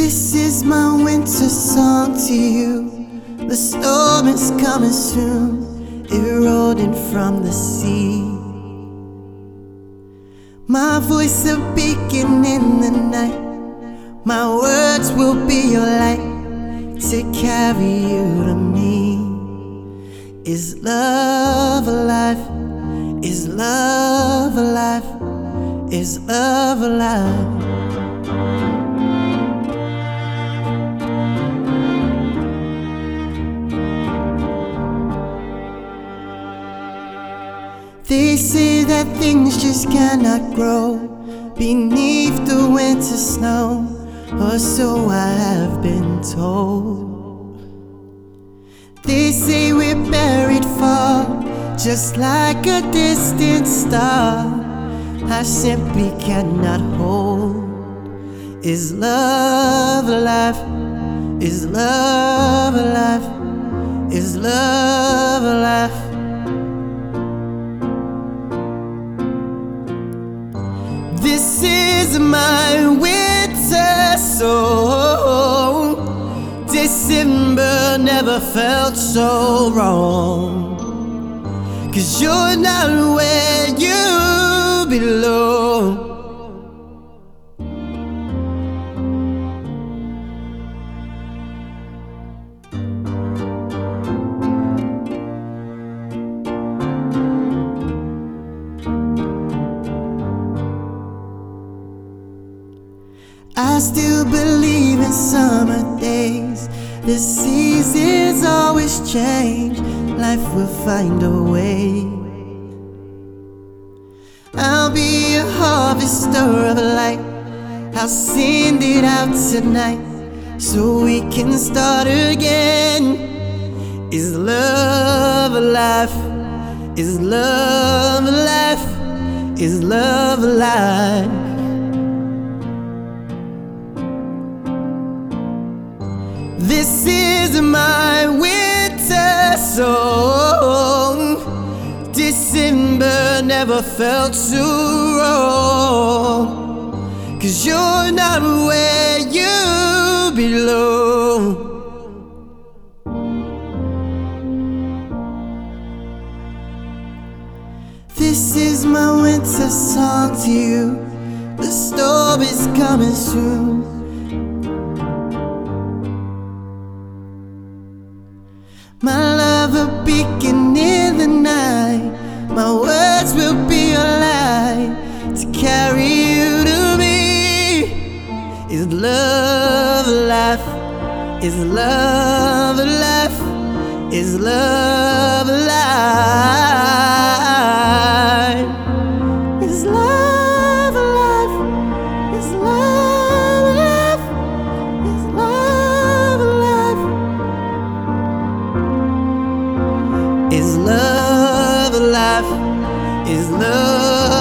is my winter song to you. The storm is coming soon, eroding from the sea. My voice a beacon in the night. My words will be your light to carry you to me. Is love alive? Is love alive? Is love alive? They say that things just cannot grow beneath the winter snow, or so I have been told. They say we're buried far, just like a distant star. I simply cannot hold. Is love alive? Is love alive? Is love alive? My winter song. December never felt so wrong. Cause you're not where you belong. Still believe in summer days. The seasons always change. Life will find a way. I'll be a harvester of light. I'll send it out tonight so we can start again. Is love alive? Is love alive? Is love alive? This is my winter song. December never felt so wrong. Cause you're not where you belong. This is my winter song to you. The storm is coming soon. love life? Is love life? Is love alive? Is love alive? Is love alive? Is love alive? Is love alive? Is love